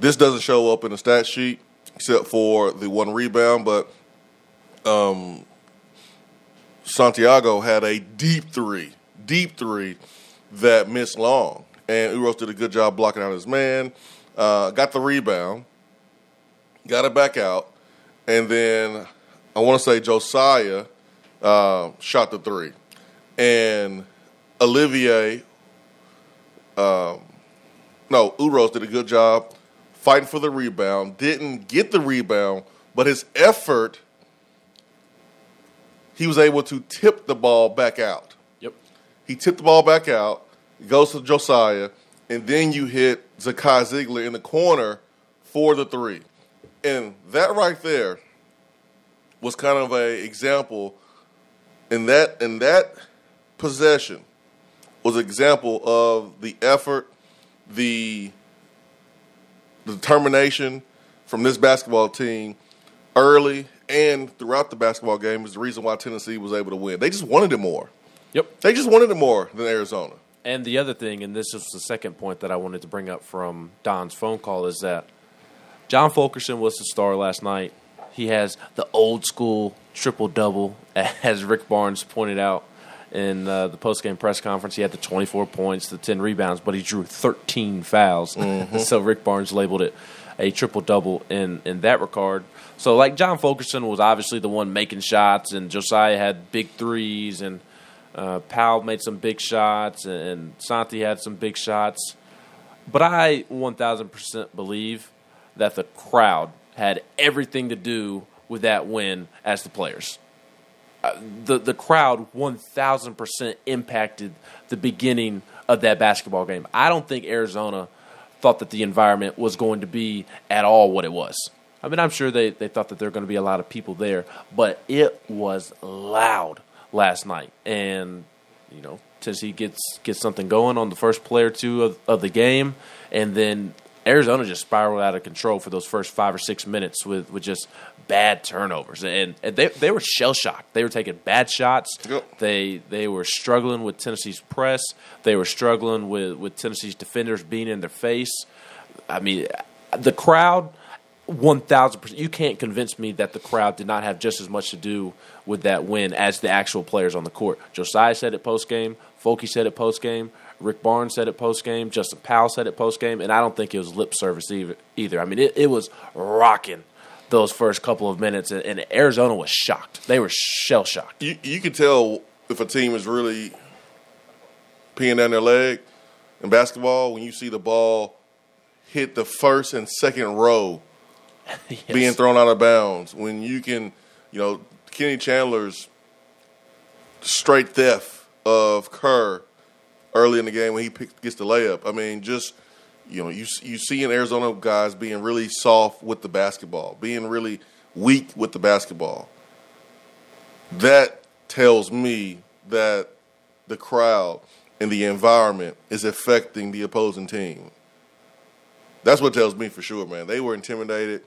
This doesn't show up in the stat sheet except for the one rebound, but um, Santiago had a deep three, deep three that missed long, and Uros did a good job blocking out his man. Uh, got the rebound, got it back out, and then I want to say Josiah uh, shot the three, and Olivier, um, no, Uros did a good job fighting for the rebound. Didn't get the rebound, but his effort, he was able to tip the ball back out. Yep. He tipped the ball back out, goes to Josiah, and then you hit Zakai Zeigler in the corner for the three. And that right there was kind of a example in that in that possession was an example of the effort, the, the determination from this basketball team early and throughout the basketball game is the reason why Tennessee was able to win. They just wanted it more. Yep. They just wanted it more than Arizona. And the other thing, and this is the second point that I wanted to bring up from Don's phone call, is that John Fulkerson was the star last night. He has the old school triple double, <laughs> as Rick Barnes pointed out in uh, the post game press conference. He had the 24 points, the 10 rebounds, but he drew 13 fouls. <laughs> so Rick Barnes labeled it a triple double in, in that regard. So, like, John Fulkerson was obviously the one making shots, and Josiah had big threes, and uh, Powell made some big shots, and Santi had some big shots. But I 1000% believe that the crowd had everything to do with that win as the players. Uh, the the crowd 1000% impacted the beginning of that basketball game. I don't think Arizona thought that the environment was going to be at all what it was. I mean, I'm sure they, they thought that there were going to be a lot of people there, but it was loud last night. And, you know, Tennessee gets gets something going on the first play or two of, of the game, and then Arizona just spiraled out of control for those first five or six minutes with, with just bad turnovers, and, and they they were shell shocked. They were taking bad shots. Yep. They they were struggling with Tennessee's press. They were struggling with with Tennessee's defenders being in their face. I mean, the crowd. One thousand percent. You can't convince me that the crowd did not have just as much to do with that win as the actual players on the court. Josiah said it post game. Folky said it post game. Rick Barnes said it post game. Justin Powell said it post game, and I don't think it was lip service either. either. I mean, it, it was rocking those first couple of minutes, and, and Arizona was shocked. They were shell shocked. You you can tell if a team is really peeing down their leg in basketball when you see the ball hit the first and second row <laughs> being thrown out of bounds. When you can, you know, Kenny Chandler's straight theft of Kerr early in the game when he gets the layup. I mean, just you know, you you see in Arizona guys being really soft with the basketball, being really weak with the basketball. That tells me that the crowd and the environment is affecting the opposing team. That's what tells me for sure, man. They were intimidated,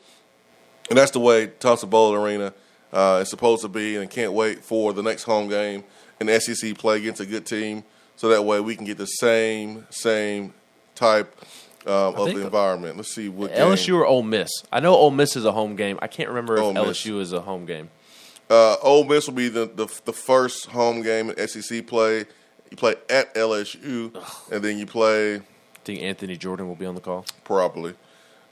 and that's the way Thompson Boling Arena uh, is supposed to be. And can't wait for the next home game in SEC play against a good team, so that way we can get the same same type um, of the environment. Let's see what LSU game. or Ole Miss. I know Ole Miss is a home game. I can't remember if Miss. LSU is a home game. Uh, Ole Miss will be the, the the first home game in SEC play. You play at LSU, and then you play I think Anthony Jordan will be on the call. probably.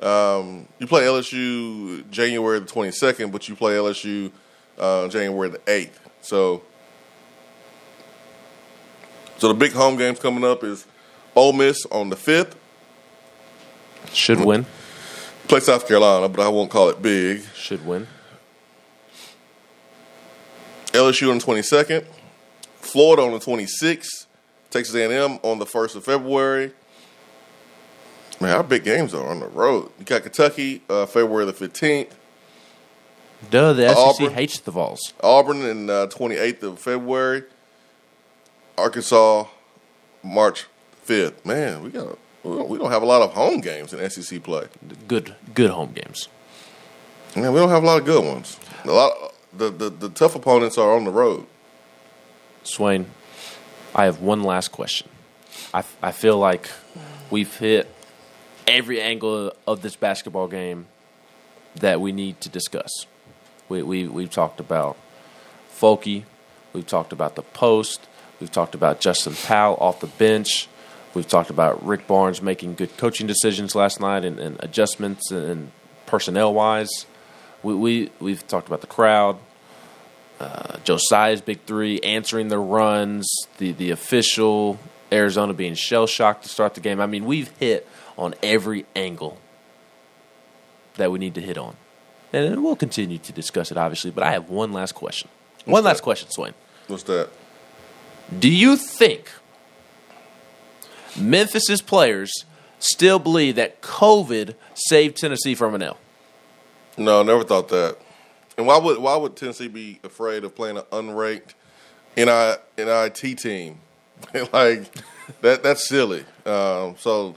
Um, you play LSU January the twenty second, but you play LSU uh, January the eighth. So, so the big home games coming up is Ole Miss on the fifth. Should win. Play South Carolina, but I won't call it big. Should win. LSU on the twenty second. Florida on the twenty sixth. Texas A&M on the first of February. Man, our big games are on the road. You got Kentucky, uh, February the fifteenth. Duh, the SEC Auburn. hates the Vols. Auburn in uh, 28th of February. Arkansas, March 5th. Man, we got we don't, have a lot of home games in SEC play. Good, good home games. Man, we don't have a lot of good ones. A lot the, the the tough opponents are on the road. Swain, I have one last question. I, I feel like we've hit every angle of this basketball game that we need to discuss. We, we, we've talked about Folky. We've talked about the post. We've talked about Justin Powell off the bench. We've talked about Rick Barnes making good coaching decisions last night and, and adjustments and personnel wise. We, we, we've talked about the crowd. Uh, Josiah's big three, answering the runs, the, the official, Arizona being shell shocked to start the game. I mean, we've hit on every angle that we need to hit on. And we'll continue to discuss it, obviously. But I have one last question. One last question, Swain. What's that? Do you think Memphis's players still believe that COVID saved Tennessee from an L? No, never thought that. And why would why would Tennessee be afraid of playing an unranked NI, NIT team? <laughs> like that that's silly. Um, so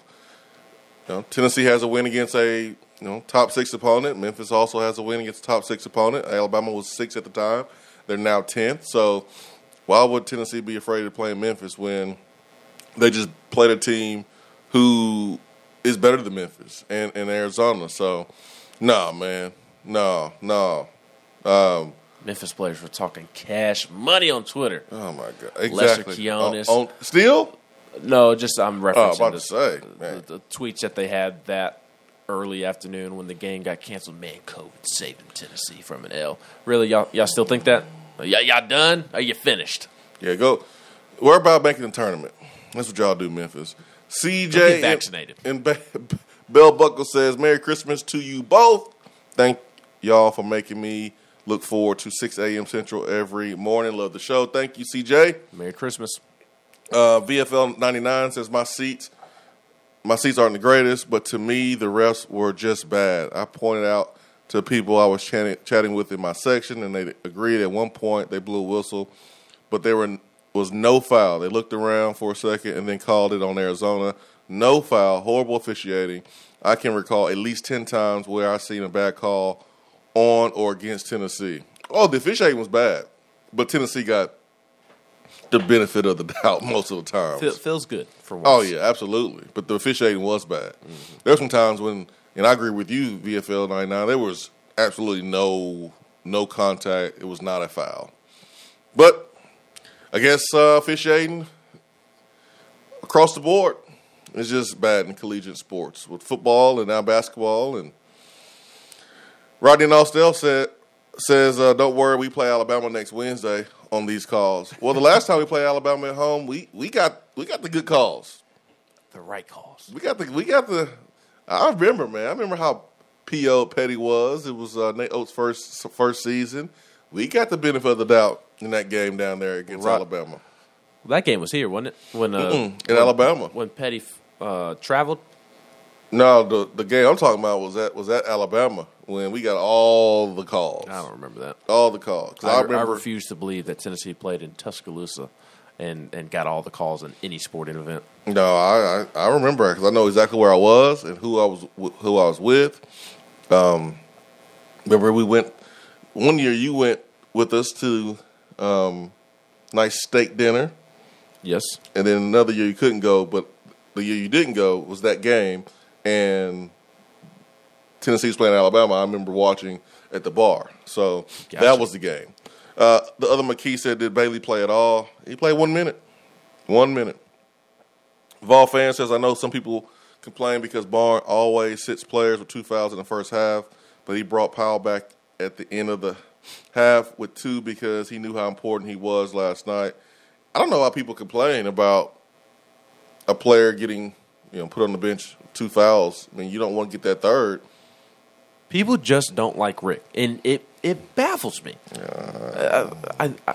you know, Tennessee has a win against a you know top six opponent. Memphis also has a win against a top six opponent. Alabama was six at the time. They're now tenth. So why would Tennessee be afraid of playing Memphis when they just played a team who is better than Memphis and, and Arizona? So no, man, no, no. Um, Memphis players were talking cash money on Twitter. oh my god, exactly. Lester Quinones. On- on- still? No, just I'm referencing about the, to say, the- man. the, tweets that they had that early afternoon when the game got canceled. Man, COVID saving Tennessee from an L. Really, y'all y'all still think that? Y'all, y'all done? Are you finished? Yeah, go. Worry about making the tournament. That's what y'all do, Memphis. CJ get and- vaccinated. And, Be- <laughs> Bell Buckle says, "Merry Christmas to you both. Thank y'all for making me look forward to 6 a.m. Central every morning. Love the show. Thank you, CJ." Merry Christmas. Uh, VFL 99 says my seats, my seats aren't the greatest, but to me the refs were just bad. I pointed out to people I was chatting, chatting with in my section, and they agreed. At one point, they blew a whistle, but they were was no foul. They looked around for a second and then called it on Arizona. No foul. Horrible officiating. I can recall at least ten times where I've seen a bad call on or against Tennessee. Oh, the officiating was bad, but Tennessee got the benefit of the <laughs> doubt most of the time. Feel, feels good for once. Oh yeah, absolutely. But the officiating was bad. Mm-hmm. There were some times when, and I agree with you, VFL ninety nine. There was absolutely no no contact. It was not a foul. But I guess uh, officiating across the board is just bad in collegiate sports with football and now basketball. And Rodney Nostell said says, uh, "Don't worry, we play Alabama next Wednesday on these calls." Well, the last time we played Alabama at home, we, we got we got the good calls. The right calls. We got the we got the. I remember, man. I remember how P.O. Petty was. It was uh, Nate Oats' first first season. We got the benefit of the doubt in that game down there against Right. Alabama. That game was here, wasn't it? When uh, in Alabama. when Petty uh, traveled. No, the the game I'm talking about was at was at Alabama when we got all the calls. I don't remember that. All the calls. I, I I refuse to believe that Tennessee played in Tuscaloosa and, and got all the calls in any sporting event. No, I I, I remember because I know exactly where I was and who I was who I was with. Um, remember we went one year. You went with us to um, nice steak dinner, Yes. and then another year you couldn't go. But the year you didn't go was that game, and Tennessee was playing Alabama. I remember watching at the bar, so Gotcha. that was the game. Uh, the other McKee said, "Did Bailey play at all? He played one minute. One minute." Vol fan says, I know some people complain because Barn always sits players with two fouls in the first half, but he brought Powell back at the end of the half with two because he knew how important he was last night. I don't know why people complain about a player getting you know put on the bench two fouls. I mean, you don't want to get that third. People just don't like Rick, and it it baffles me. Uh, I, I,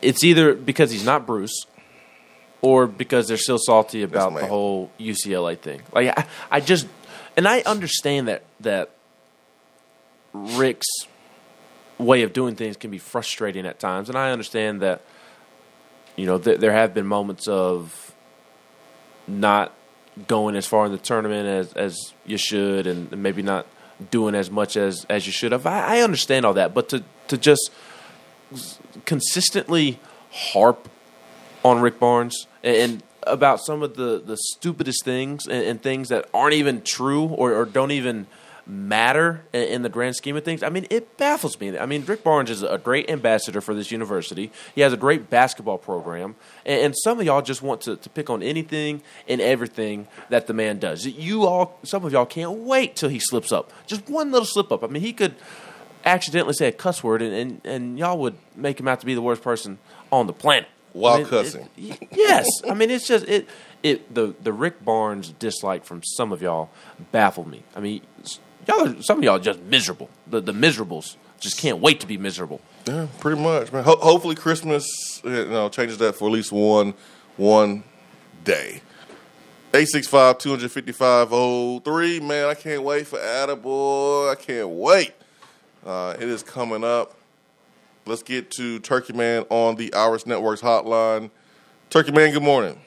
it's either because he's not Bruce, or because they're still salty about the whole UCLA thing. Like I, I just, and I understand that that Rick's way of doing things can be frustrating at times, and I understand that you know th- there have been moments of not going as far in the tournament as as you should, and maybe not doing as much as as you should have. I, I understand all that, but to to just consistently harp on Rick Barnes and, and about some of the the stupidest things and, and things that aren't even true or, or don't even matter in, the grand scheme of things. I mean, it baffles me. I mean, Rick Barnes is a great ambassador for this university. He has a great basketball program, and, some of y'all just want to, to pick on anything and everything that the man does. You all, some of y'all can't wait till he slips up. Just one little slip up. I mean, he could accidentally say a cuss word, and, and, and y'all would make him out to be the worst person on the planet. While I mean, cussing. it- yes, I mean it's just it it the the Rick Barnes dislike from some of y'all baffled me. I mean, y'all are, some of y'all are just miserable. The the miserables just can't wait to be miserable. Yeah, pretty much, man. Ho- hopefully, Christmas you know changes that for at least one one day. 865 255 03. Man, I can't wait for Attaboy. I can't wait. Uh, it is coming up. Let's get to Turkey Man on the Irish Networks hotline. Turkey Man, good morning.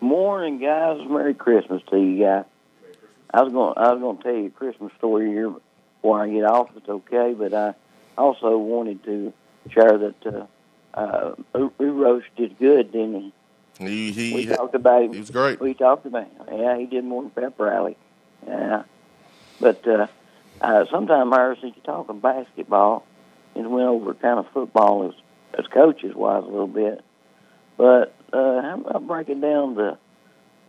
Morning, guys. Merry Christmas to you guys. I was going. I was going to tell you a Christmas story here before I get off. It's okay, but I also wanted to share that uh, uh, U- did good, didn't he? He he we talked about him. he was great. We talked about him. Yeah, he did more than pep rally. Yeah, but uh, uh, sometime I since you're talking basketball, and went over kind of football as as coaches wise a little bit. But uh, how about breaking down the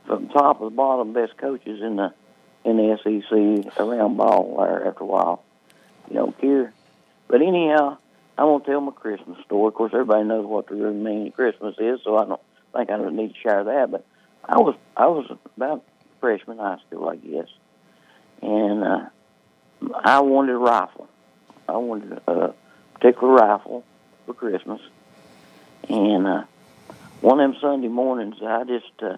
from top to the bottom best coaches in the in the SEC around ball there after a while? You don't care. But anyhow, I won't tell my Christmas story. Of course, everybody knows what the real meaning of Christmas is, so I don't think I don't need to share that. But I was I was about freshman high school, I guess, and uh, I wanted a rifle. I wanted a particular rifle for Christmas, and uh, one of them Sunday mornings, I just uh,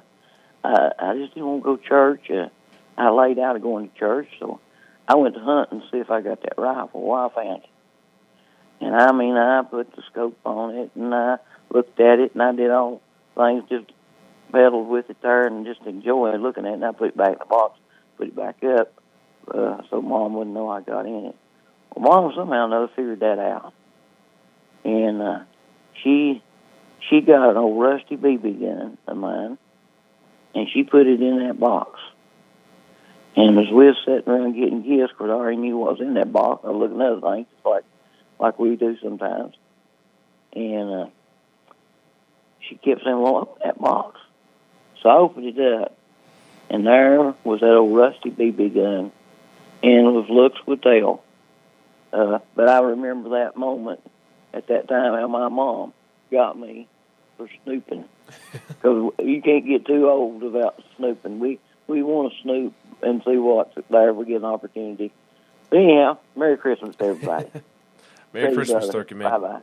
I, I just didn't want to go to church. Uh, I laid out of going to church, so I went to hunt and see if I got that rifle. Well, I found it, and I mean, I put the scope on it, and I looked at it, and I did all things, just pedaled with it there, and just enjoyed looking at it. And I put it back in the box, put it back up, uh, so Mom wouldn't know I got in it. Well, Mom somehow or another figured that out, and uh, she she got an old rusty BB gun of mine, and she put it in that box. And as we was sitting around getting gifts, because I already knew what was in that box, I was looking at other things, just like like we do sometimes. And uh, she kept saying, "Well, open that box." So I opened it up, and there was that old rusty BB gun, and it was looks with tail. Uh, but I remember that moment at that time how my mom got me for snooping <laughs> because you can't get too old without snooping. We we want to snoop and see what's there if we get an opportunity. But anyhow, Merry Christmas to everybody. <laughs> Merry Christmas, Turkey Man. Bye bye.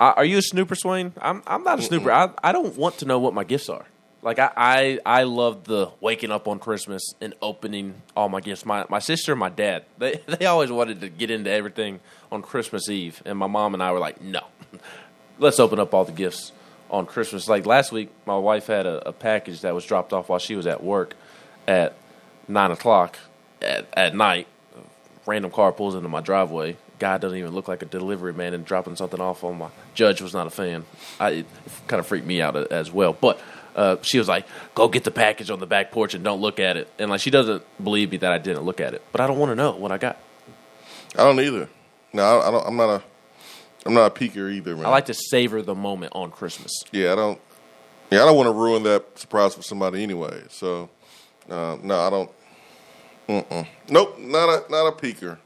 Uh, are you a snooper, Swain? I'm I'm not a snooper. I I don't want to know what my gifts are. Like I, I I love the waking up on Christmas and opening all my gifts. My my sister and my dad <laughs> they they always wanted to get into everything on Christmas Eve, and my mom and I were like, no, <laughs> let's open up all the gifts on Christmas. Like last week, my wife had a, a package that was dropped off while she was at work at nine o'clock at, at night. Random car pulls into my driveway. Guy doesn't even look like a delivery man and dropping something off on my judge was not a fan. I, it kind of freaked me out as well. But uh, she was like, "Go get the package on the back porch and don't look at it." And like she doesn't believe me that I didn't look at it, but I don't want to know what I got. I don't either. No, I, I don't. I'm not a. I'm not a peeker either, man. I like to savor the moment on Christmas. Yeah, I don't. Yeah, I don't want to ruin that surprise for somebody anyway. So, uh, no, I don't. Mm-mm. Nope, not a not a peeker.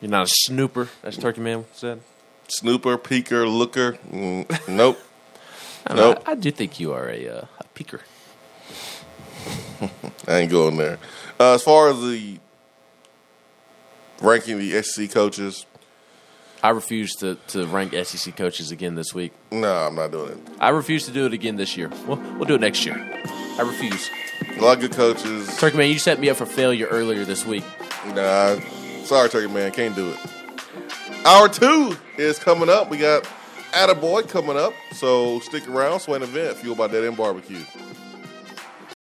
You're not a snooper, as Turkey Man said. Snooper, peeker, looker. Mm, nope. <laughs> I, don't know, Nope. I, I do think you are a, uh, a peeker. <laughs> I ain't going there. Uh, as far as the ranking the SEC coaches, I refuse to, to rank SEC coaches again this week. no, I'm not doing it. I refuse to do it again this year. We'll, we'll do it next year. I refuse. A lot of good coaches. Turkey Man, you set me up for failure earlier this week. Nah, sorry, Turkey Man, can't do it. Hour two is coming up. We got Attaboy coming up, so stick around. Swain event fueled by Dead End Barbecue.